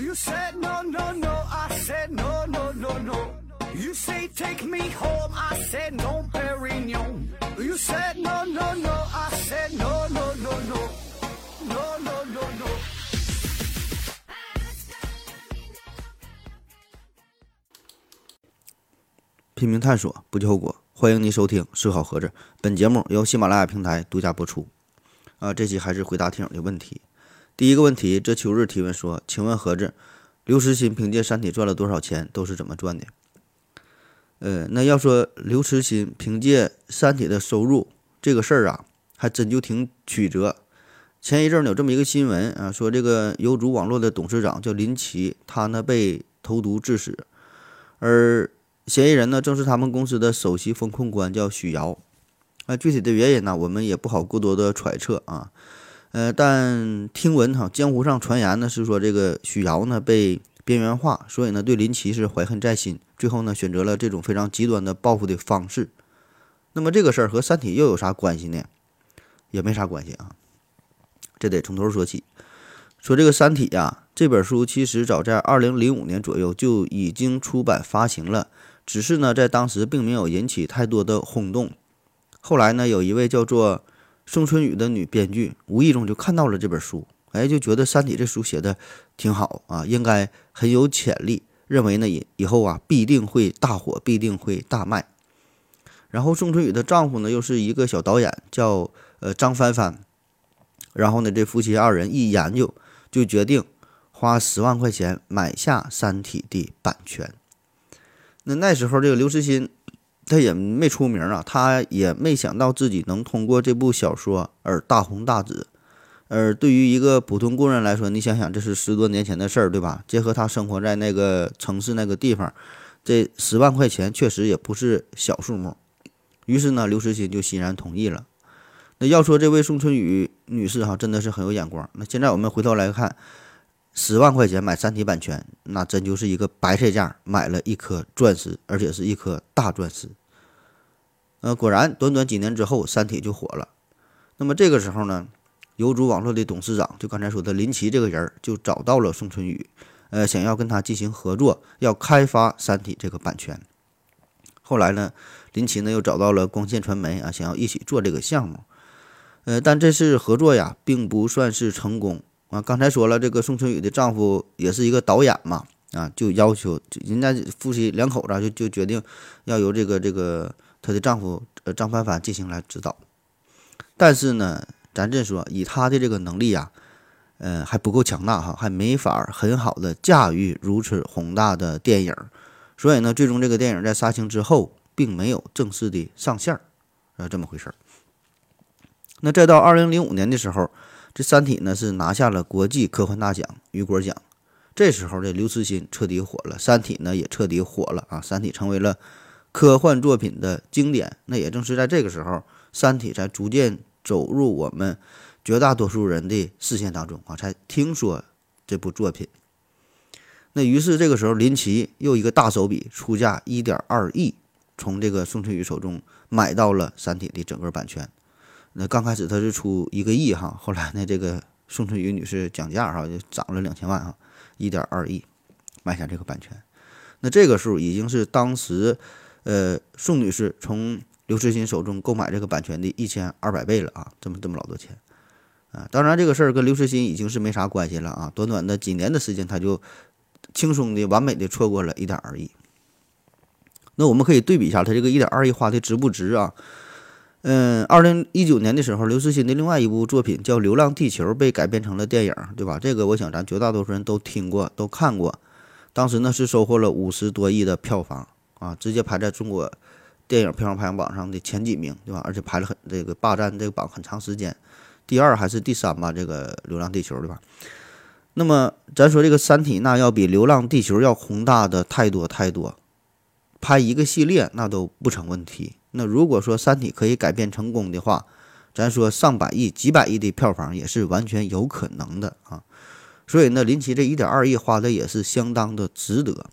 You said no, no, no. I said no, no, no, no. You say take me home. I said no, Perignon. You said no, no, no. I said no, no, no, no. No, no, no, no. 拼命探索，不计后果。欢迎您收听《思考盒子》，本节目由喜马拉雅平台独家播出。啊，这期还是回答听友的问题。第一个问题，这秋日提问说：“请问盒子，刘慈欣凭借《三体》赚了多少钱？都是怎么赚的？”呃，那要说刘慈欣凭借《三体》的收入这个事儿啊，还真就挺曲折。前一阵儿有这么一个新闻啊，说这个有主网络的董事长叫林奇，他呢被投毒致死，而嫌疑人呢正是他们公司的首席风控官叫许瑶。啊，具体的原因呢，我们也不好过多的揣测啊。呃，但听闻哈，江湖上传言呢是说这个许瑶呢被边缘化，所以呢对林奇是怀恨在心，最后呢选择了这种非常极端的报复的方式。那么这个事儿和《三体》又有啥关系呢？也没啥关系啊。这得从头说起。说这个《三体》呀，这本书其实早在二零零五年左右就已经出版发行了，只是呢在当时并没有引起太多的轰动。后来呢，有一位叫做宋春雨的女编剧，无意中就看到了这本书，哎，就觉得《三体》这书写的挺好啊，应该很有潜力，认为呢以以后啊必定会大火，必定会大卖。然后宋春雨的丈夫呢又是一个小导演，叫呃张帆帆。然后呢，这夫妻二人一研究，就决定花十万块钱买下《三体》的版权。那那时候，这个刘慈欣他也没出名啊，他也没想到自己能通过这部小说而大红大紫。而对于一个普通工人来说，你想想，这是十多年前的事儿，对吧？结合他生活在那个城市那个地方，这十万块钱确实也不是小数目。于是呢，刘慈欣就欣然同意了。那要说这位宋春雨女士哈，真的是很有眼光。那现在我们回头来看，十万块钱买《三体》版权，那真就是一个白菜价，买了一颗钻石，而且是一颗大钻石。呃，果然，短短几年之后，《三体》就火了。那么这个时候呢，有主网络的董事长，就刚才说的林奇这个人，就找到了宋春雨，呃，想要跟他进行合作，要开发《三体》这个版权。后来呢，林奇呢又找到了光线传媒啊，想要一起做这个项目。呃，但这次合作呀，并不算是成功啊。刚才说了，这个宋春雨的丈夫也是一个导演嘛，啊，就要求人家夫妻两口子就就决定要由这个这个她的丈夫呃张帆帆进行来指导。但是呢，咱这说，以她的这个能力呀，呃，还不够强大哈，还没法很好的驾驭如此宏大的电影。所以呢，最终这个电影在杀青之后，并没有正式的上线儿，啊，这么回事儿。那再到二零零五年的时候，这《三体》呢是拿下了国际科幻大奖雨果奖。这时候这刘慈欣彻底火了，《三体》呢也彻底火了啊，《三体》成为了科幻作品的经典。那也正是在这个时候，《三体》才逐渐走入我们绝大多数人的视线当中啊，才听说这部作品。那于是这个时候，林奇又一个大手笔，出价一点二亿，从这个宋春雨手中买到了《三体》的整个版权。那刚开始他是出一个亿哈，后来呢，这个宋春雨女士讲价哈，就涨了两千万哈，一点二亿买下这个版权。那这个数已经是当时，呃，宋女士从刘慈欣手中购买这个版权的一千二百倍了啊，这么这么老多钱啊！当然，这个事儿跟刘慈欣已经是没啥关系了啊，短短的几年的时间，他就轻松的、完美的错过了一点二亿。那我们可以对比一下，他这个一点二亿花的值不值啊？嗯，二零一九年的时候，刘慈欣的另外一部作品叫《流浪地球》被改编成了电影，对吧？这个我想咱绝大多数人都听过、都看过。当时呢是收获了五十多亿的票房啊，直接排在中国电影票房排行榜上的前几名，对吧？而且排了很这个霸占这个榜很长时间，第二还是第三吧？这个《流浪地球》，对吧？那么咱说这个《三体》，那要比《流浪地球》要宏大的太多太多，拍一个系列那都不成问题。那如果说《三体》可以改编成功的话，咱说上百亿、几百亿的票房也是完全有可能的啊。所以呢，林奇这一点二亿花的也是相当的值得。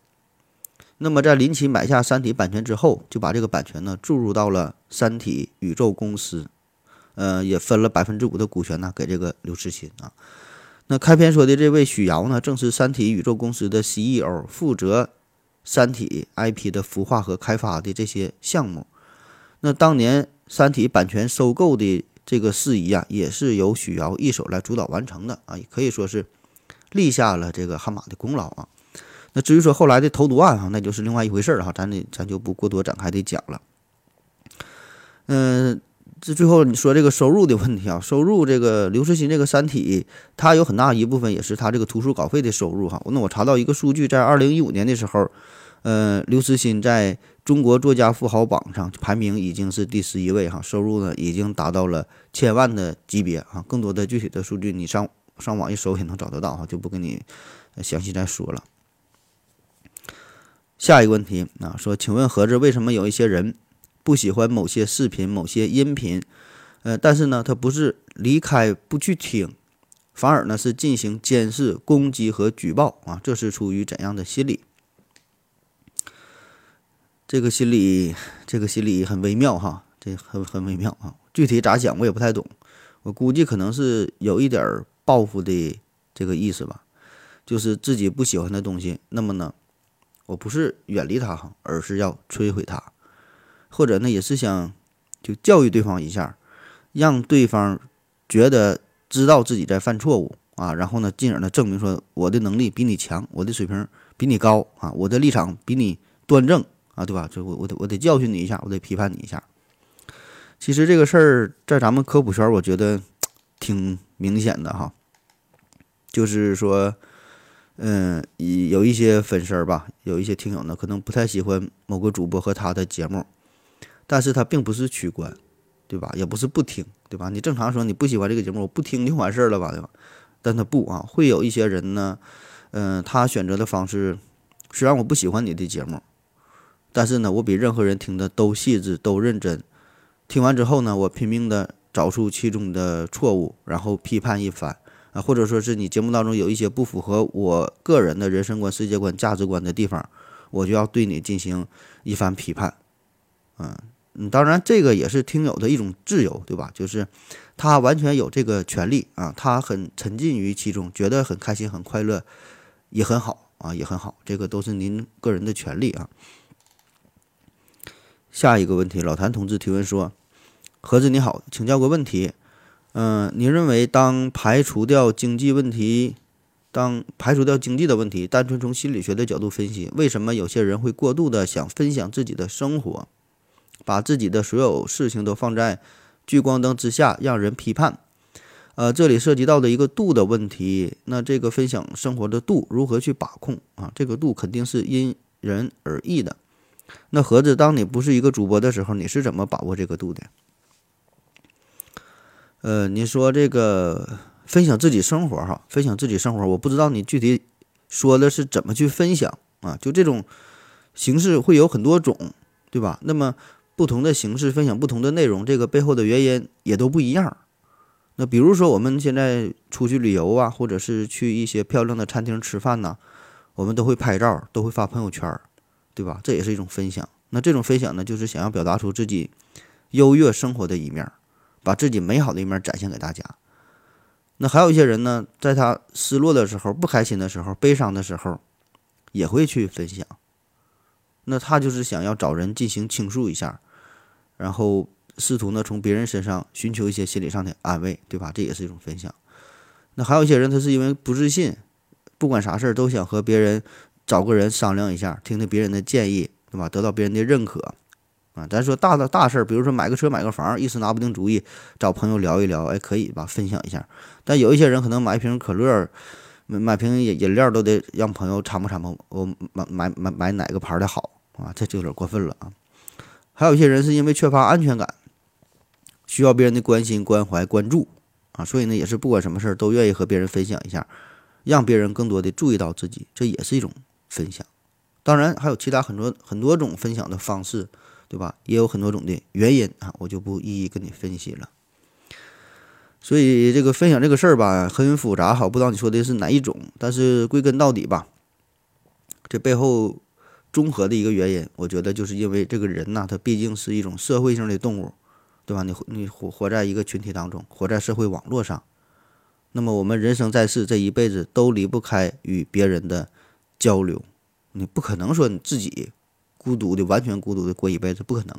那么在林奇买下《三体》版权之后，就把这个版权呢注入到了三体宇宙公司，呃，也分了百分之五的股权呢给这个刘慈欣啊。那开篇说的这位许瑶呢，正是三体宇宙公司的 CEO，负责三体 IP 的孵化和开发的这些项目。那当年三体版权收购的这个事宜啊，也是由许瑶一手来主导完成的啊，也可以说是立下了这个汗马的功劳啊。那至于说后来的投毒案啊，那就是另外一回事儿哈，咱这咱就不过多展开的讲了。嗯。这最后你说这个收入的问题啊，收入这个刘慈欣这个《三体》，它有很大一部分也是他这个图书稿费的收入哈。那我查到一个数据，在二零一五年的时候，呃，刘慈欣在中国作家富豪榜上排名已经是第十一位哈，收入呢已经达到了千万的级别啊。更多的具体的数据，你上上网一搜也能找得到哈，就不跟你详细再说了。下一个问题啊，说，请问盒子为什么有一些人？不喜欢某些视频、某些音频，呃，但是呢，他不是离开不去听，反而呢是进行监视、攻击和举报啊，这是出于怎样的心理？这个心理，这个心理很微妙哈，这很很微妙啊。具体咋想我也不太懂，我估计可能是有一点报复的这个意思吧，就是自己不喜欢的东西，那么呢，我不是远离他哈，而是要摧毁他。或者呢，也是想就教育对方一下，让对方觉得知道自己在犯错误啊，然后呢，进而呢证明说我的能力比你强，我的水平比你高啊，我的立场比你端正啊，对吧？就我我得我得教训你一下，我得批判你一下。其实这个事儿在咱们科普圈，我觉得挺明显的哈，就是说，嗯，有一些粉丝儿吧，有一些听友呢，可能不太喜欢某个主播和他的节目。但是他并不是取关，对吧？也不是不听，对吧？你正常说你不喜欢这个节目，我不听就完事儿了吧，对吧？但他不啊，会有一些人呢，嗯，他选择的方式，虽然我不喜欢你的节目，但是呢，我比任何人听的都细致、都认真。听完之后呢，我拼命的找出其中的错误，然后批判一番或者说是你节目当中有一些不符合我个人的人生观、世界观、价值观的地方，我就要对你进行一番批判，嗯。嗯，当然，这个也是听友的一种自由，对吧？就是他完全有这个权利啊，他很沉浸于其中，觉得很开心、很快乐，也很好啊，也很好。这个都是您个人的权利啊。下一个问题，老谭同志提问说：“盒子你好，请教个问题。嗯，您认为当排除掉经济问题，当排除掉经济的问题，单纯从心理学的角度分析，为什么有些人会过度的想分享自己的生活？”把自己的所有事情都放在聚光灯之下，让人批判。呃，这里涉及到的一个度的问题。那这个分享生活的度如何去把控啊？这个度肯定是因人而异的。那盒子，当你不是一个主播的时候，你是怎么把握这个度的？呃，你说这个分享自己生活哈，分享自己生活，我不知道你具体说的是怎么去分享啊？就这种形式会有很多种，对吧？那么。不同的形式分享不同的内容，这个背后的原因也都不一样。那比如说，我们现在出去旅游啊，或者是去一些漂亮的餐厅吃饭呢，我们都会拍照，都会发朋友圈，对吧？这也是一种分享。那这种分享呢，就是想要表达出自己优越生活的一面，把自己美好的一面展现给大家。那还有一些人呢，在他失落的时候、不开心的时候、悲伤的时候，也会去分享。那他就是想要找人进行倾诉一下。然后试图呢从别人身上寻求一些心理上的安慰，对吧？这也是一种分享。那还有一些人，他是因为不自信，不管啥事儿都想和别人找个人商量一下，听听别人的建议，对吧？得到别人的认可啊。咱说大的大事儿，比如说买个车、买个房，一时拿不定主意，找朋友聊一聊，哎，可以吧？分享一下。但有一些人可能买一瓶可乐、买瓶饮饮料都得让朋友参谋参谋，我买买买买哪个牌的好啊？这就有点过分了啊。还有一些人是因为缺乏安全感，需要别人的关心、关怀、关注啊，所以呢，也是不管什么事儿都愿意和别人分享一下，让别人更多的注意到自己，这也是一种分享。当然，还有其他很多很多种分享的方式，对吧？也有很多种的原因啊，我就不一一跟你分析了。所以这个分享这个事儿吧，很复杂，好，不知道你说的是哪一种，但是归根到底吧，这背后。综合的一个原因，我觉得就是因为这个人呐，他毕竟是一种社会性的动物，对吧？你你活活在一个群体当中，活在社会网络上，那么我们人生在世，这一辈子都离不开与别人的交流。你不可能说你自己孤独的完全孤独的过一辈子，不可能。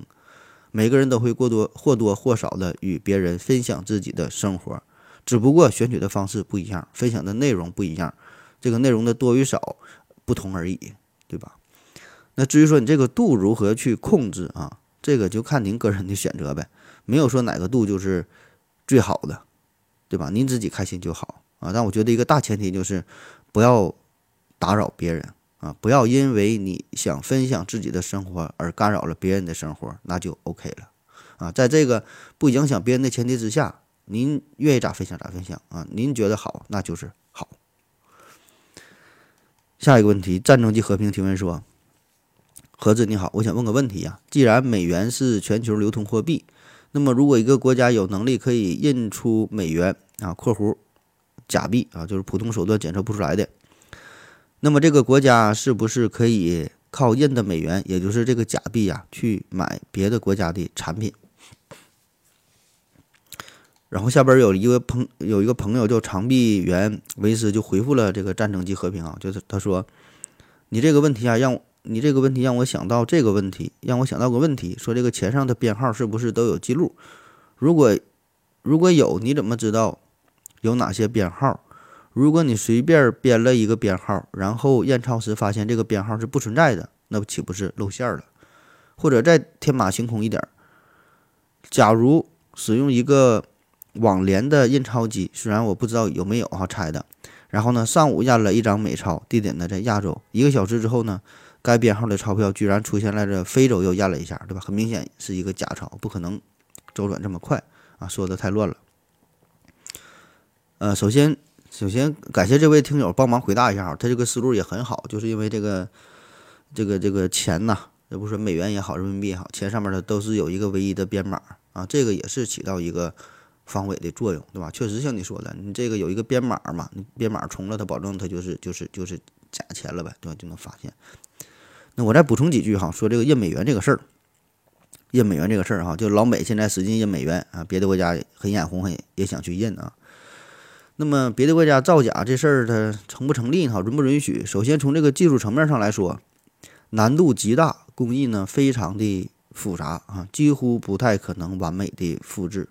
每个人都会过多或多或少的与别人分享自己的生活，只不过选取的方式不一样，分享的内容不一样，这个内容的多与少不同而已，对吧？那至于说你这个度如何去控制啊，这个就看您个人的选择呗，没有说哪个度就是最好的，对吧？您自己开心就好啊。但我觉得一个大前提就是不要打扰别人。啊，不要因为你想分享自己的生活而干扰了别人的生活，那就 OK 了。啊，在这个不影响别人的前提之下，您愿意咋分享咋分享啊？您觉得好，那就是好。下一个问题，战争及和平提问说：何子你好，我想问个问题呀。既然美元是全球流通货币，那么如果一个国家有能力可以印出美元啊（括弧假币啊，就是普通手段检测不出来的）。那么这个国家是不是可以靠印的美元，也就是这个假币呀，去买别的国家的产品？然后下边有一个朋有一个朋友叫长臂猿维斯就回复了这个战争及和平啊，就是他说，你这个问题啊，让你这个问题让我想到这个问题，让我想到个问题，说这个钱上的编号是不是都有记录？如果如果有，你怎么知道有哪些编号？如果你随便编了一个编号，然后验钞时发现这个编号是不存在的，那岂不是露馅了？或者再天马行空一点，假如使用一个网联的印钞机，虽然我不知道有没有哈拆的，然后呢上午验了一张美钞，地点呢在亚洲，一个小时之后呢，该编号的钞票居然出现在这非洲又验了一下，对吧？很明显是一个假钞，不可能周转这么快啊，说的太乱了。呃，首先。首先感谢这位听友帮忙回答一下，他这个思路也很好，就是因为这个这个这个钱呐，也不说美元也好，人民币也好，钱上面的都是有一个唯一的编码啊，这个也是起到一个防伪的作用，对吧？确实像你说的，你这个有一个编码嘛，你编码重了，它保证它就是就是就是假钱了呗，对吧？就能发现。那我再补充几句哈，说这个印美元这个事儿，印美元这个事儿哈，就老美现在使劲印美元啊，别的国家很眼红，很也想去印啊。那么别的国家造假这事儿它成不成立哈？允不允许？首先从这个技术层面上来说，难度极大，工艺呢非常的复杂啊，几乎不太可能完美的复制。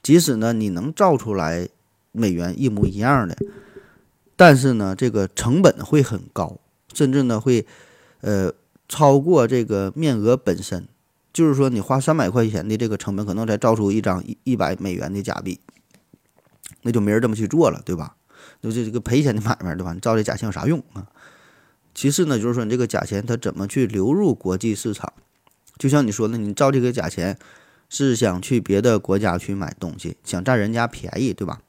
即使呢你能造出来美元一模一样的，但是呢这个成本会很高，甚至呢会呃超过这个面额本身。就是说你花三百块钱的这个成本，可能才造出一张一一百美元的假币。那就没人这么去做了，对吧？就这这个赔钱的买卖，对吧？你造这假钱有啥用啊？其次呢，就是说你这个假钱它怎么去流入国际市场？就像你说的，你造这个假钱是想去别的国家去买东西，想占人家便宜，对吧？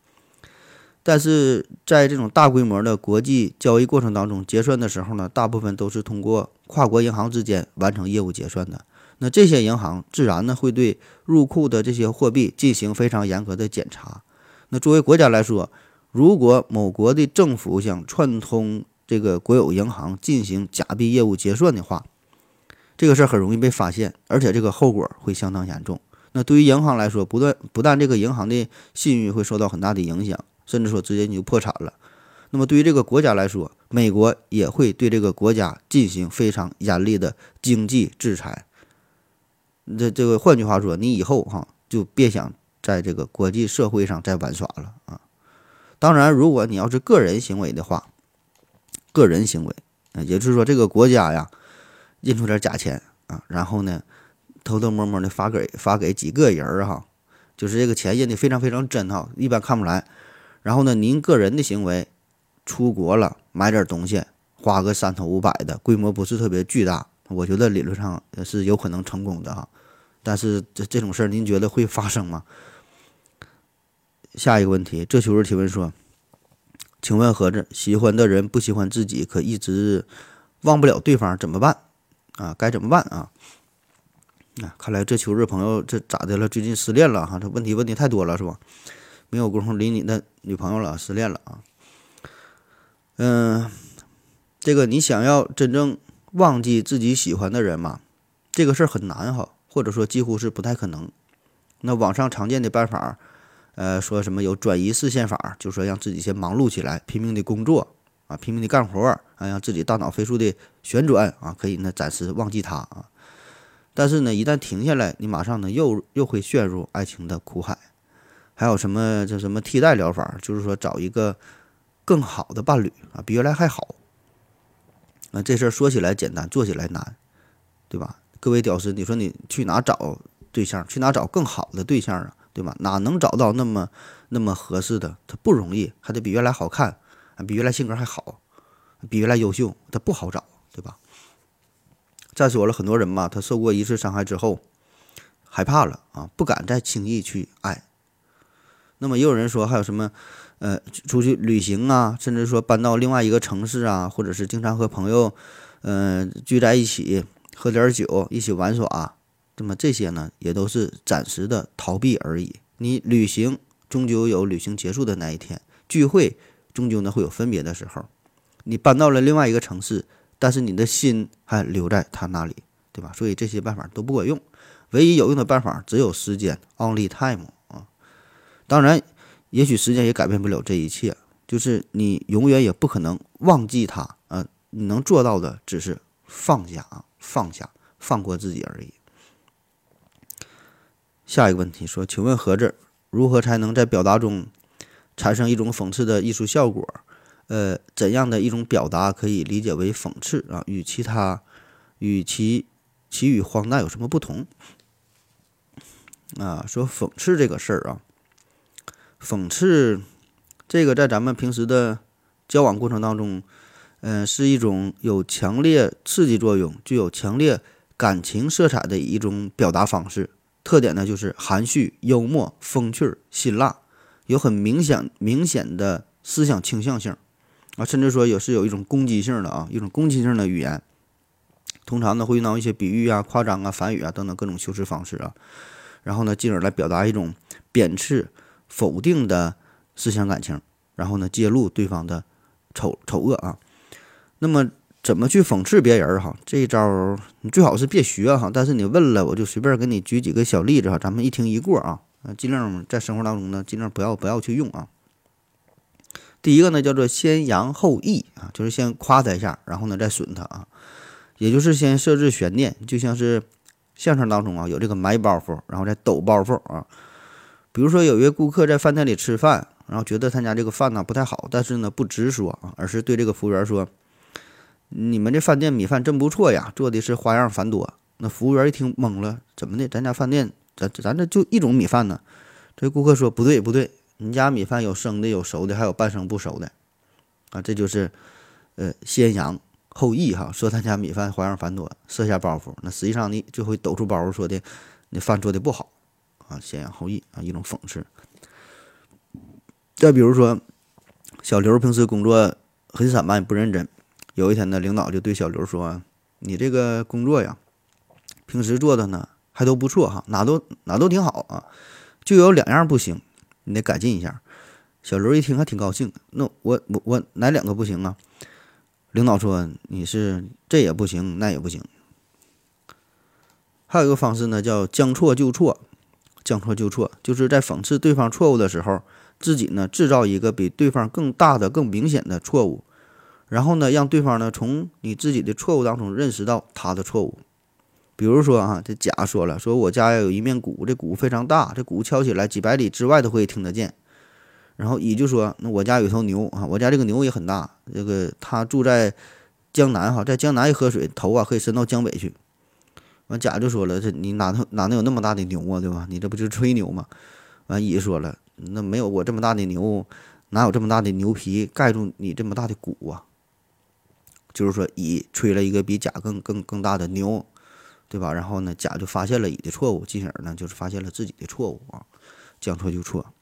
但是在这种大规模的国际交易过程当中，结算的时候呢，大部分都是通过跨国银行之间完成业务结算的。那这些银行自然呢会对入库的这些货币进行非常严格的检查。那作为国家来说，如果某国的政府想串通这个国有银行进行假币业务结算的话，这个事儿很容易被发现，而且这个后果会相当严重。那对于银行来说，不但不但这个银行的信誉会受到很大的影响，甚至说直接你就破产了。那么对于这个国家来说，美国也会对这个国家进行非常严厉的经济制裁。这这个换句话说，你以后哈就别想。在这个国际社会上再玩耍了啊！当然，如果你要是个人行为的话，个人行为啊，也就是说这个国家呀印出点假钱啊，然后呢偷偷摸摸的发给发给几个人儿哈，就是这个钱印的非常非常真哈，一般看不来。然后呢，您个人的行为出国了买点东西，花个三头五百的，规模不是特别巨大，我觉得理论上是有可能成功的哈。但是这这种事儿，您觉得会发生吗？下一个问题，这球是提问说：“请问盒子，喜欢的人不喜欢自己，可一直忘不了对方，怎么办？啊，该怎么办啊？”啊，看来这球日朋友这咋的了？最近失恋了哈？这问题问题太多了是吧？没有功夫理你的女朋友了，失恋了啊？嗯，这个你想要真正忘记自己喜欢的人嘛？这个事儿很难哈，或者说几乎是不太可能。那网上常见的办法。呃，说什么有转移视线法，就说让自己先忙碌起来，拼命的工作啊，拼命的干活啊，让自己大脑飞速的旋转啊，可以呢暂时忘记他啊。但是呢，一旦停下来，你马上呢又又会陷入爱情的苦海。还有什么叫什么替代疗法，就是说找一个更好的伴侣啊，比原来还好。那这事儿说起来简单，做起来难，对吧？各位屌丝，你说你去哪找对象？去哪找更好的对象啊？对吧？哪能找到那么那么合适的？他不容易，还得比原来好看，比原来性格还好，比原来优秀，他不好找，对吧？再说了，很多人嘛，他受过一次伤害之后，害怕了啊，不敢再轻易去爱。那么也有人说，还有什么，呃，出去旅行啊，甚至说搬到另外一个城市啊，或者是经常和朋友，嗯，聚在一起喝点酒，一起玩耍。那么这些呢，也都是暂时的逃避而已。你旅行终究有旅行结束的那一天，聚会终究呢会有分别的时候。你搬到了另外一个城市，但是你的心还留在他那里，对吧？所以这些办法都不管用。唯一有用的办法只有时间，only time 啊。当然，也许时间也改变不了这一切，就是你永远也不可能忘记他啊。你能做到的只是放下啊，放下，放过自己而已。下一个问题说，请问何子如何才能在表达中产生一种讽刺的艺术效果？呃，怎样的一种表达可以理解为讽刺啊？与其他与其其与荒诞有什么不同？啊，说讽刺这个事儿啊，讽刺这个在咱们平时的交往过程当中，嗯，是一种有强烈刺激作用、具有强烈感情色彩的一种表达方式。特点呢，就是含蓄、幽默、风趣、辛辣，有很明显、明显的思想倾向性啊，甚至说有是有一种攻击性的啊，一种攻击性的语言。通常呢，会用到一些比喻啊、夸张啊、反语啊等等各种修辞方式啊，然后呢，进而来表达一种贬斥、否定的思想感情，然后呢，揭露对方的丑丑恶啊。那么。怎么去讽刺别人哈？这一招你最好是别学哈。但是你问了，我就随便给你举几个小例子哈，咱们一听一过啊。尽量在生活当中呢，尽量不要不要去用啊。第一个呢，叫做先扬后抑啊，就是先夸他一下，然后呢再损他啊。也就是先设置悬念，就像是相声当中啊，有这个埋包袱，然后再抖包袱啊。比如说有一位顾客在饭店里吃饭，然后觉得他家这个饭呢不太好，但是呢不直说啊，而是对这个服务员说。你们这饭店米饭真不错呀，做的是花样繁多。那服务员一听懵了，怎么的？咱家饭店，咱咱这就一种米饭呢？这顾客说不对不对，你家米饭有生的，有熟的，还有半生不熟的。啊，这就是，呃，先扬后抑哈，说他家米饭花样繁多，设下包袱。那实际上你就会抖出包袱，说的你饭做的不好啊，先扬后抑啊，一种讽刺。再比如说，小刘平时工作很散漫，不认真。有一天呢，领导就对小刘说：“你这个工作呀，平时做的呢还都不错哈，哪都哪都挺好啊，就有两样不行，你得改进一下。”小刘一听还挺高兴，那我我我哪两个不行啊？领导说：“你是这也不行，那也不行。”还有一个方式呢，叫将错就错，将错就错，就是在讽刺对方错误的时候，自己呢制造一个比对方更大的、更明显的错误。然后呢，让对方呢从你自己的错误当中认识到他的错误。比如说啊，这甲说了，说我家有一面鼓，这鼓非常大，这鼓敲起来几百里之外都会听得见。然后乙就说，那我家有头牛啊，我家这个牛也很大，这个他住在江南哈，在江南一喝水，头啊可以伸到江北去。完甲就说了，这你哪能哪能有那么大的牛啊，对吧？你这不就是吹牛吗？完乙说了，那没有我这么大的牛，哪有这么大的牛皮盖住你这么大的鼓啊？就是说，乙吹了一个比甲更更更大的牛，对吧？然后呢，甲就发现了乙的错误，进而呢，就是发现了自己的错误啊，将错就错。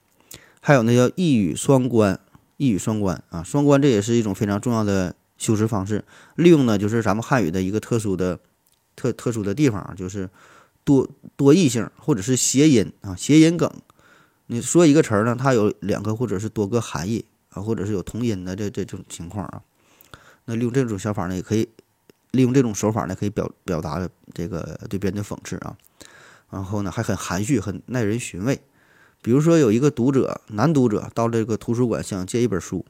还有那叫一语双关，一语双关啊，双关这也是一种非常重要的修辞方式。利用呢，就是咱们汉语的一个特殊的特特殊的地方，就是多多义性或者是谐音啊，谐音梗。你说一个词儿呢，它有两个或者是多个含义啊，或者是有同音的这这种情况啊。那利用这种想法呢，也可以利用这种手法呢，可以表表达这个对别人的讽刺啊。然后呢，还很含蓄，很耐人寻味。比如说有一个读者，男读者到这个图书馆想借一本书，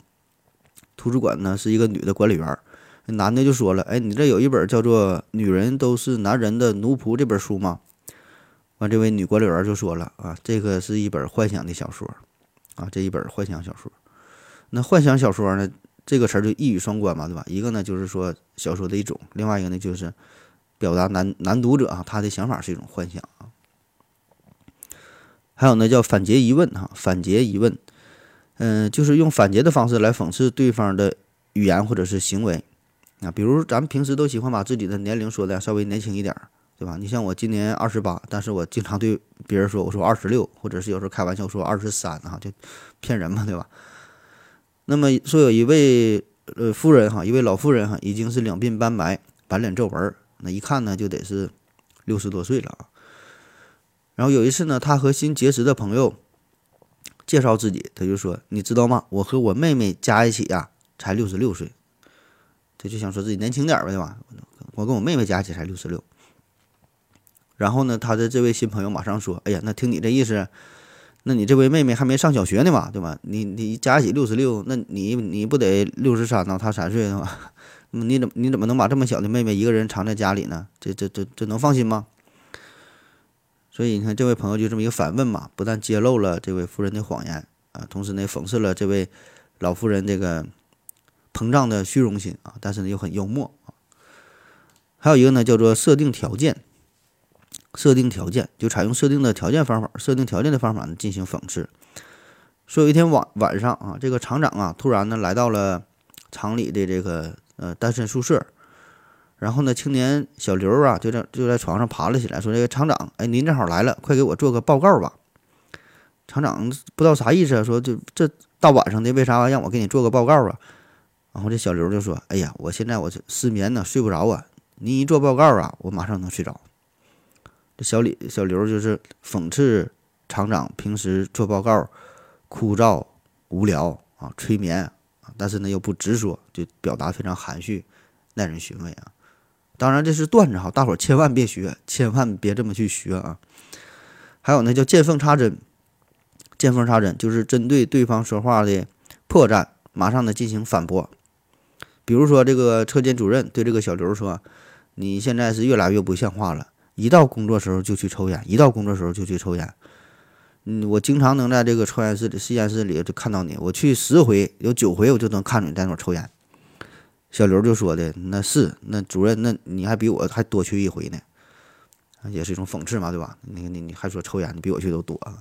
图书馆呢是一个女的管理员，男的就说了：“哎，你这有一本叫做《女人都是男人的奴仆》这本书吗？”完，这位女管理员就说了：“啊，这个是一本幻想的小说，啊，这一本幻想小说。那幻想小说呢，这个词儿就一语双关嘛，对吧？一个呢就是说小说的一种，另外一个呢就是表达男男读者啊他的想法是一种幻想啊。还有呢叫反诘疑问哈，反诘疑问，嗯，就是用反诘的方式来讽刺对方的语言或者是行为啊。比如咱们平时都喜欢把自己的年龄说的稍微年轻一点儿。”对吧？你像我今年二十八，但是我经常对别人说我说二十六，或者是有时候开玩笑说二十三啊，就骗人嘛，对吧？那么说有一位呃夫人哈，一位老妇人哈，已经是两鬓斑白，满脸皱纹，那一看呢就得是六十多岁了啊。然后有一次呢，他和新结识的朋友介绍自己，他就说：“你知道吗？我和我妹妹加一起呀，才六十六岁。”他就想说自己年轻点儿呗，对吧？我跟我妹妹加一起才六十六。然后呢，他的这位新朋友马上说：“哎呀，那听你这意思，那你这位妹妹还没上小学呢嘛，对吧？你你加一起六十六，那你你不得六十三呢？她三岁对吧？那么你怎么你怎么能把这么小的妹妹一个人藏在家里呢？这这这这能放心吗？所以你看，这位朋友就这么一个反问嘛，不但揭露了这位夫人的谎言啊，同时呢，讽刺了这位老妇人这个膨胀的虚荣心啊，但是呢又很幽默啊。还有一个呢，叫做设定条件。”设定条件就采用设定的条件方法，设定条件的方法呢进行讽刺。说有一天晚晚上啊，这个厂长啊突然呢来到了厂里的这个呃单身宿舍，然后呢青年小刘啊就在就在床上爬了起来，说这个厂长，哎您正好来了，快给我做个报告吧。厂长不知道啥意思，说就这大晚上的为啥让我给你做个报告啊？然后这小刘就说，哎呀，我现在我失眠呢，睡不着啊，您一做报告啊，我马上能睡着。小李、小刘就是讽刺厂长平时做报告枯燥无聊啊，催眠啊，但是呢又不直说，就表达非常含蓄，耐人寻味啊。当然这是段子哈，大伙千万别学，千万别这么去学啊。还有呢叫见缝插针，见缝插针就是针对对方说话的破绽，马上的进行反驳。比如说这个车间主任对这个小刘说：“你现在是越来越不像话了。”一到工作时候就去抽烟，一到工作时候就去抽烟。嗯，我经常能在这个抽烟室里、实验室里就看到你。我去十回，有九回我就能看着你在那抽烟。小刘就说的那是那主任，那你还比我还多去一回呢，也是一种讽刺嘛，对吧？你你你还说抽烟，你比我去都多啊！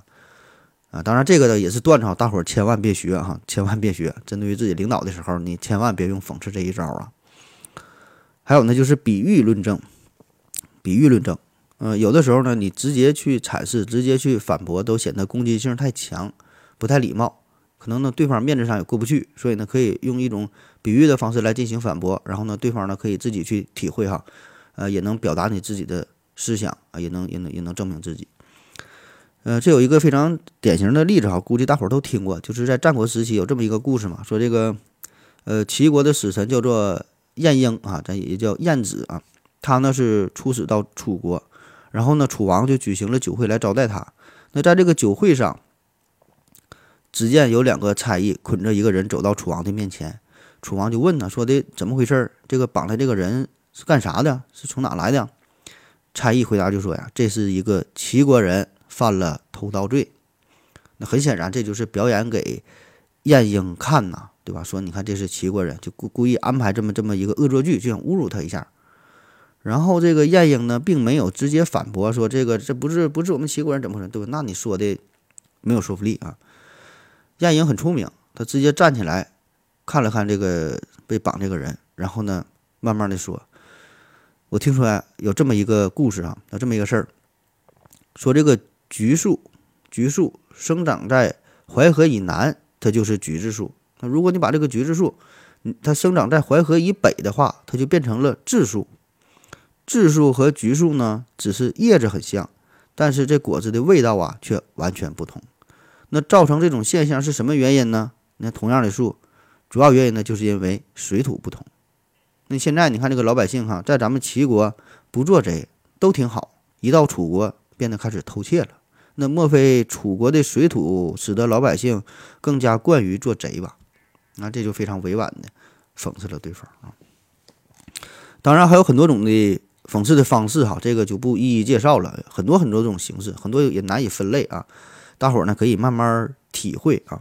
啊，当然这个呢也是段子，大伙儿千万别学哈，千万别学。针对于自己领导的时候，你千万别用讽刺这一招啊。还有呢，就是比喻论证，比喻论证。嗯，有的时候呢，你直接去阐释、直接去反驳，都显得攻击性太强，不太礼貌。可能呢，对方面子上也过不去，所以呢，可以用一种比喻的方式来进行反驳。然后呢，对方呢可以自己去体会哈，呃，也能表达你自己的思想啊，也能也能也能证明自己。呃，这有一个非常典型的例子哈，估计大伙儿都听过，就是在战国时期有这么一个故事嘛，说这个呃齐国的使臣叫做晏婴啊，咱也叫晏子啊，他呢是出使到楚国。然后呢，楚王就举行了酒会来招待他。那在这个酒会上，只见有两个差役捆着一个人走到楚王的面前。楚王就问他说的怎么回事？这个绑的这个人是干啥的？是从哪来的？差役回答就说呀，这是一个齐国人犯了偷盗罪。那很显然，这就是表演给晏婴看呐，对吧？说你看这是齐国人，就故故意安排这么这么一个恶作剧，就想侮辱他一下。然后这个晏婴呢，并没有直接反驳说这个这不是不是我们齐国人怎么回事，对吧？那你说的没有说服力啊。晏婴很聪明，他直接站起来看了看这个被绑这个人，然后呢，慢慢的说：“我听说有这么一个故事啊，有这么一个事儿，说这个橘树，橘树生长在淮河以南，它就是橘子树。那如果你把这个橘子树，它生长在淮河以北的话，它就变成了枳树。”质树和橘树呢，只是叶子很像，但是这果子的味道啊却完全不同。那造成这种现象是什么原因呢？那同样的树，主要原因呢就是因为水土不同。那现在你看这个老百姓哈，在咱们齐国不做贼都挺好，一到楚国变得开始偷窃了。那莫非楚国的水土使得老百姓更加惯于做贼吧？那这就非常委婉的讽刺了对方啊。当然还有很多种的讽刺的方式哈，这个就不一一介绍了。很多很多这种形式，很多也难以分类啊。大伙儿呢可以慢慢体会啊。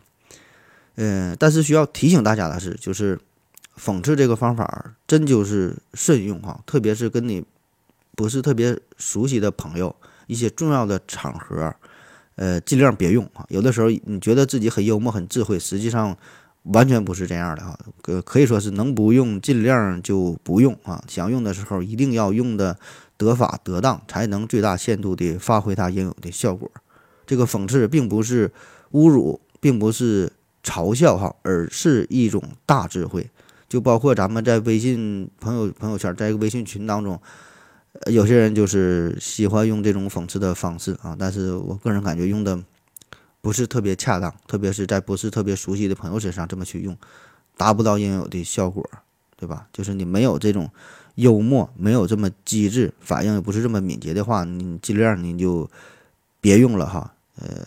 嗯，但是需要提醒大家的是，就是讽刺这个方法真就是慎用哈，特别是跟你不是特别熟悉的朋友，一些重要的场合，呃，尽量别用啊。有的时候你觉得自己很幽默、很智慧，实际上。完全不是这样的哈，可可以说是能不用尽量就不用啊。想用的时候一定要用的得法得当，才能最大限度地发挥它应有的效果。这个讽刺并不是侮辱，并不是嘲笑哈，而是一种大智慧。就包括咱们在微信朋友朋友圈，在一个微信群当中，有些人就是喜欢用这种讽刺的方式啊，但是我个人感觉用的。不是特别恰当，特别是在不是特别熟悉的朋友身上这么去用，达不到应有的效果，对吧？就是你没有这种幽默，没有这么机智，反应也不是这么敏捷的话，你尽量你就别用了哈，呃，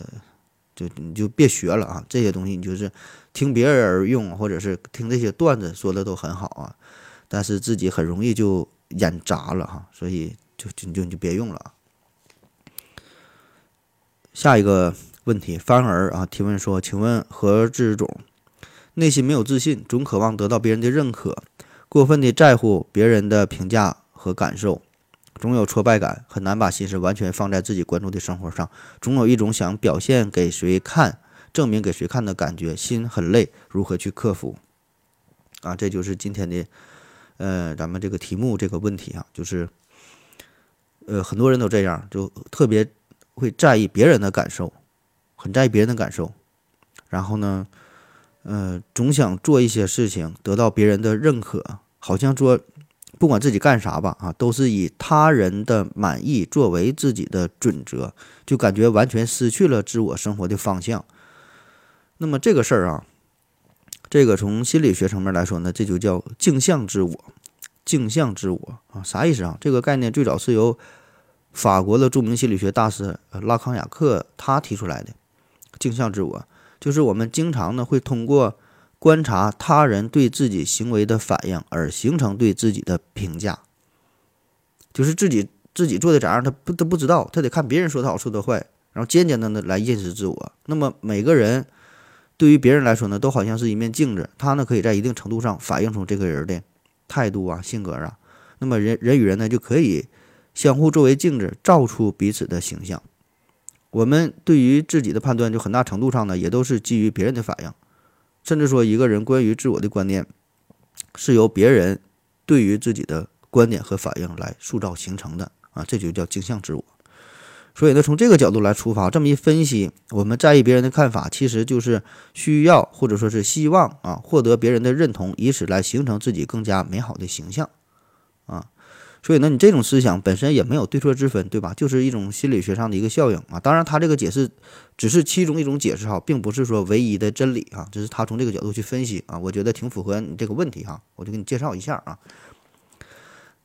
就你就别学了啊。这些东西你就是听别人用，或者是听这些段子说的都很好啊，但是自己很容易就演砸了哈，所以就就就就别用了。下一个。问题，反而啊提问说：“请问何志种，内心没有自信，总渴望得到别人的认可，过分的在乎别人的评价和感受，总有挫败感，很难把心思完全放在自己关注的生活上，总有一种想表现给谁看、证明给谁看的感觉，心很累，如何去克服？”啊，这就是今天的，呃，咱们这个题目这个问题啊，就是，呃，很多人都这样，就特别会在意别人的感受。很在意别人的感受，然后呢，呃，总想做一些事情得到别人的认可，好像说不管自己干啥吧，啊，都是以他人的满意作为自己的准则，就感觉完全失去了自我生活的方向。那么这个事儿啊，这个从心理学层面来说呢，这就叫镜像自我。镜像自我啊，啥意思啊？这个概念最早是由法国的著名心理学大师拉康雅克他提出来的。镜像自我，就是我们经常呢会通过观察他人对自己行为的反应而形成对自己的评价。就是自己自己做的咋样，他不他不知道，他得看别人说他好说他坏，然后渐渐的呢来认识自我。那么每个人对于别人来说呢，都好像是一面镜子，他呢可以在一定程度上反映出这个人的态度啊、性格啊。那么人人与人呢就可以相互作为镜子，照出彼此的形象。我们对于自己的判断，就很大程度上呢，也都是基于别人的反应，甚至说一个人关于自我的观念，是由别人对于自己的观点和反应来塑造形成的啊，这就叫镜像自我。所以呢，从这个角度来出发，这么一分析，我们在意别人的看法，其实就是需要或者说是希望啊，获得别人的认同，以此来形成自己更加美好的形象。所以呢，你这种思想本身也没有对错之分，对吧？就是一种心理学上的一个效应啊。当然，他这个解释只是其中一种解释哈，并不是说唯一的真理啊。这是他从这个角度去分析啊，我觉得挺符合你这个问题哈。我就给你介绍一下啊。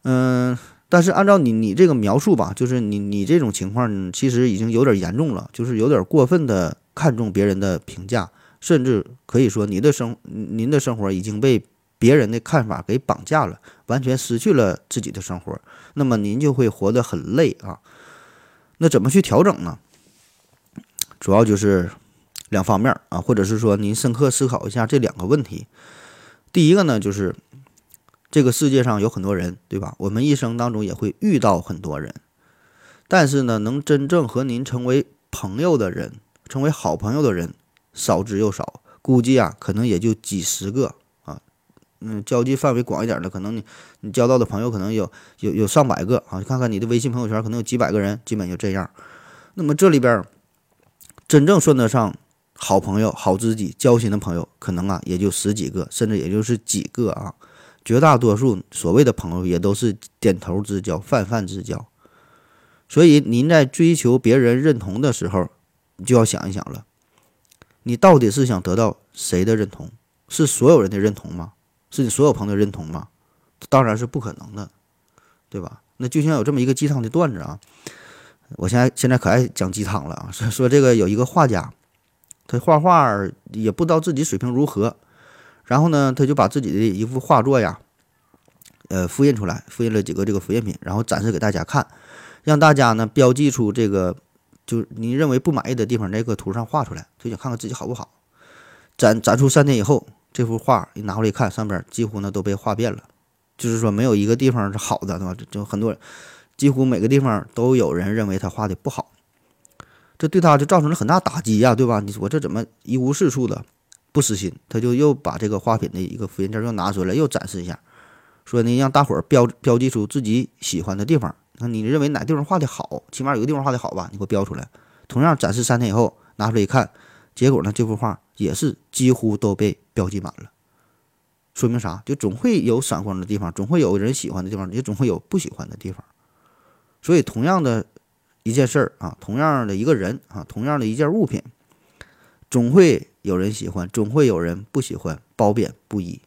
嗯，但是按照你你这个描述吧，就是你你这种情况其实已经有点严重了，就是有点过分的看重别人的评价，甚至可以说你的生您的生活已经被。别人的看法给绑架了，完全失去了自己的生活，那么您就会活得很累啊。那怎么去调整呢？主要就是两方面啊，或者是说您深刻思考一下这两个问题。第一个呢，就是这个世界上有很多人，对吧？我们一生当中也会遇到很多人，但是呢，能真正和您成为朋友的人，成为好朋友的人少之又少，估计啊，可能也就几十个。嗯，交际范围广一点的，可能你你交到的朋友可能有有有上百个啊。看看你的微信朋友圈，可能有几百个人，基本就这样。那么这里边真正算得上好朋友、好知己、交心的朋友，可能啊也就十几个，甚至也就是几个啊。绝大多数所谓的朋友也都是点头之交、泛泛之交。所以您在追求别人认同的时候，你就要想一想了，你到底是想得到谁的认同？是所有人的认同吗？是你所有朋友认同吗？当然是不可能的，对吧？那就像有这么一个鸡汤的段子啊，我现在现在可爱讲鸡汤了啊，说 说这个有一个画家，他画画也不知道自己水平如何，然后呢，他就把自己的一幅画作呀，呃，复印出来，复印了几个这个复印品，然后展示给大家看，让大家呢标记出这个就你认为不满意的地方，在个图上画出来，就想看看自己好不好。展展出三天以后，这幅画一拿回来一看，上边几乎呢都被画遍了，就是说没有一个地方是好的，对吧？就很多人。几乎每个地方都有人认为他画的不好，这对他就造成了很大打击呀，对吧？你说我这怎么一无是处的，不死心？他就又把这个画品的一个复印件又拿出来，又展示一下，说呢让大伙儿标标记出自己喜欢的地方。那你认为哪地方画的好？起码有个地方画的好吧？你给我标出来。同样展示三天以后拿出来一看，结果呢这幅画也是几乎都被标记满了。说明啥？就总会有闪光的地方，总会有人喜欢的地方，也总会有不喜欢的地方。所以，同样的一件事儿啊，同样的一个人啊，同样的一件物品，总会有人喜欢，总会有人不喜欢，褒贬不一。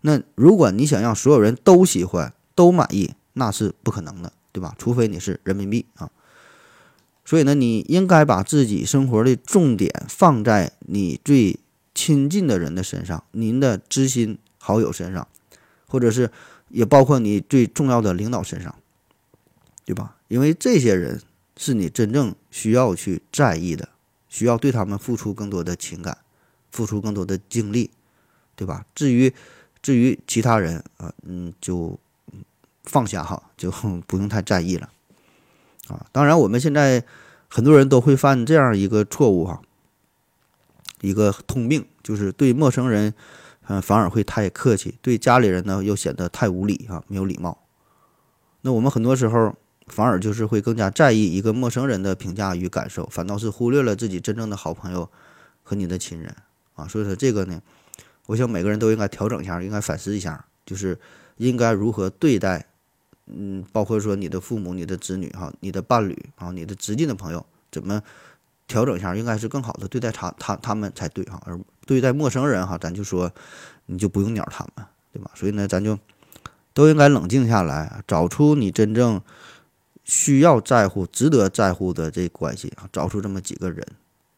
那如果你想让所有人都喜欢、都满意，那是不可能的，对吧？除非你是人民币啊。所以呢，你应该把自己生活的重点放在你最亲近的人的身上，您的知心好友身上，或者是也包括你最重要的领导身上。对吧？因为这些人是你真正需要去在意的，需要对他们付出更多的情感，付出更多的精力，对吧？至于至于其他人啊，嗯，就放下哈，就 不用太在意了啊。当然，我们现在很多人都会犯这样一个错误哈，一个通病就是对陌生人，嗯，反而会太客气，对家里人呢又显得太无礼啊，没有礼貌。那我们很多时候。反而就是会更加在意一个陌生人的评价与感受，反倒是忽略了自己真正的好朋友和你的亲人啊。所以说这个呢，我想每个人都应该调整一下，应该反思一下，就是应该如何对待，嗯，包括说你的父母、你的子女哈、你的伴侣啊、你的直近的朋友，怎么调整一下，应该是更好的对待他他他们才对哈。而对待陌生人哈，咱就说你就不用鸟他们，对吧？所以呢，咱就都应该冷静下来，找出你真正。需要在乎、值得在乎的这关系啊，找出这么几个人，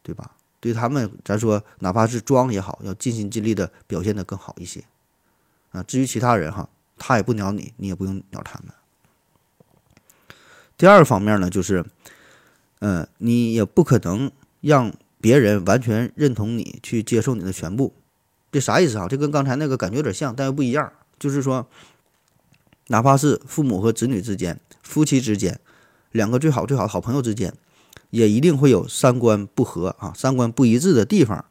对吧？对他们，咱说哪怕是装也好，要尽心尽力的表现的更好一些啊。至于其他人哈，他也不鸟你，你也不用鸟他们。第二方面呢，就是，嗯，你也不可能让别人完全认同你，去接受你的全部。这啥意思啊？这跟刚才那个感觉有点像，但又不一样。就是说，哪怕是父母和子女之间。夫妻之间，两个最好最好的好朋友之间，也一定会有三观不合啊，三观不一致的地方。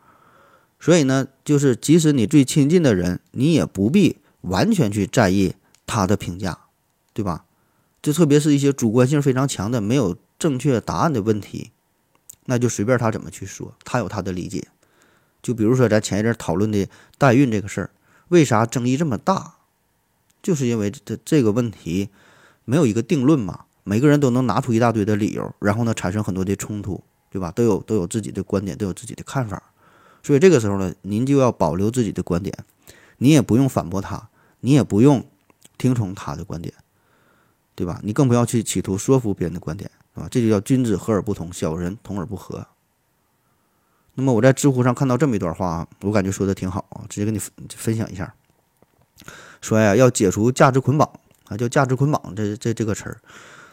所以呢，就是即使你最亲近的人，你也不必完全去在意他的评价，对吧？就特别是一些主观性非常强的、没有正确答案的问题，那就随便他怎么去说，他有他的理解。就比如说咱前一阵讨论的代孕这个事儿，为啥争议这么大？就是因为这这个问题。没有一个定论嘛，每个人都能拿出一大堆的理由，然后呢产生很多的冲突，对吧？都有都有自己的观点，都有自己的看法，所以这个时候呢，您就要保留自己的观点，你也不用反驳他，你也不用听从他的观点，对吧？你更不要去企图说服别人的观点，是吧？这就叫君子和而不同，小人同而不和。那么我在知乎上看到这么一段话啊，我感觉说的挺好啊，直接跟你分享一下，说呀，要解除价值捆绑。啊，叫价值捆绑，这这这个词儿，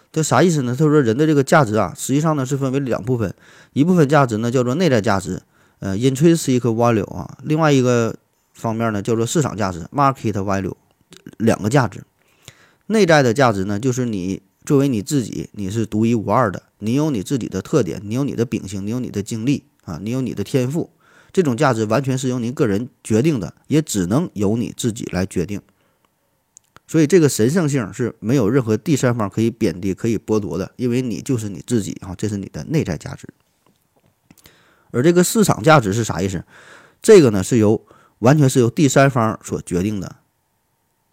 这啥意思呢？他说人的这个价值啊，实际上呢是分为两部分，一部分价值呢叫做内在价值，呃，intrinsic value 啊，另外一个方面呢叫做市场价值，market value，两个价值。内在的价值呢，就是你作为你自己，你是独一无二的，你有你自己的特点，你有你的秉性，你有你的经历啊，你有你的天赋，这种价值完全是由您个人决定的，也只能由你自己来决定。所以这个神圣性是没有任何第三方可以贬低、可以剥夺的，因为你就是你自己啊，这是你的内在价值。而这个市场价值是啥意思？这个呢是由完全是由第三方所决定的，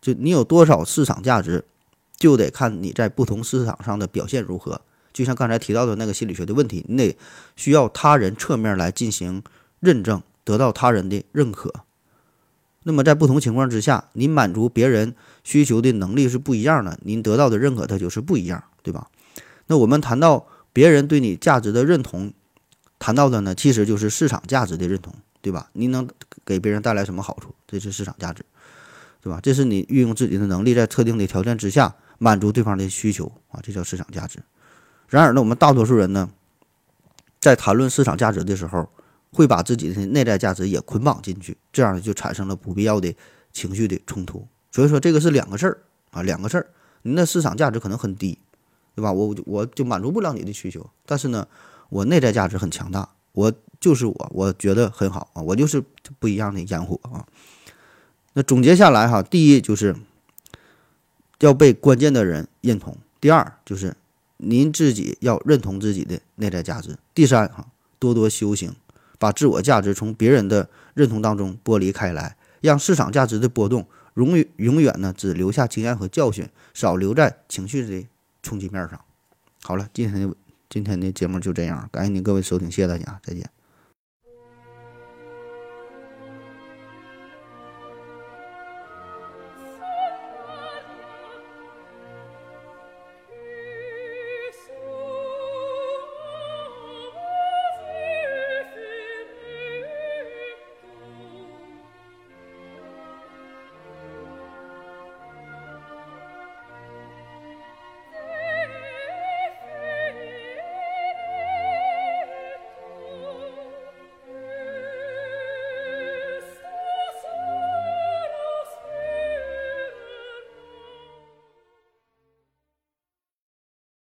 就你有多少市场价值，就得看你在不同市场上的表现如何。就像刚才提到的那个心理学的问题，你得需要他人侧面来进行认证，得到他人的认可。那么在不同情况之下，您满足别人需求的能力是不一样的，您得到的认可它就是不一样，对吧？那我们谈到别人对你价值的认同，谈到的呢，其实就是市场价值的认同，对吧？你能给别人带来什么好处？这是市场价值，对吧？这是你运用自己的能力，在特定的条件之下满足对方的需求啊，这叫市场价值。然而呢，我们大多数人呢，在谈论市场价值的时候，会把自己的内在价值也捆绑进去，这样呢，就产生了不必要的情绪的冲突。所以说，这个是两个事儿啊，两个事儿。您的市场价值可能很低，对吧？我我就满足不了你的需求，但是呢，我内在价值很强大，我就是我，我觉得很好啊，我就是不一样的烟火啊。那总结下来哈，第一就是要被关键的人认同；第二就是您自己要认同自己的内在价值；第三哈，多多修行，把自我价值从别人的认同当中剥离开来，让市场价值的波动。永远永远呢，只留下经验和教训，少留在情绪的冲击面上。好了，今天的今天的节目就这样，感谢您各位收听，谢谢大家，再见。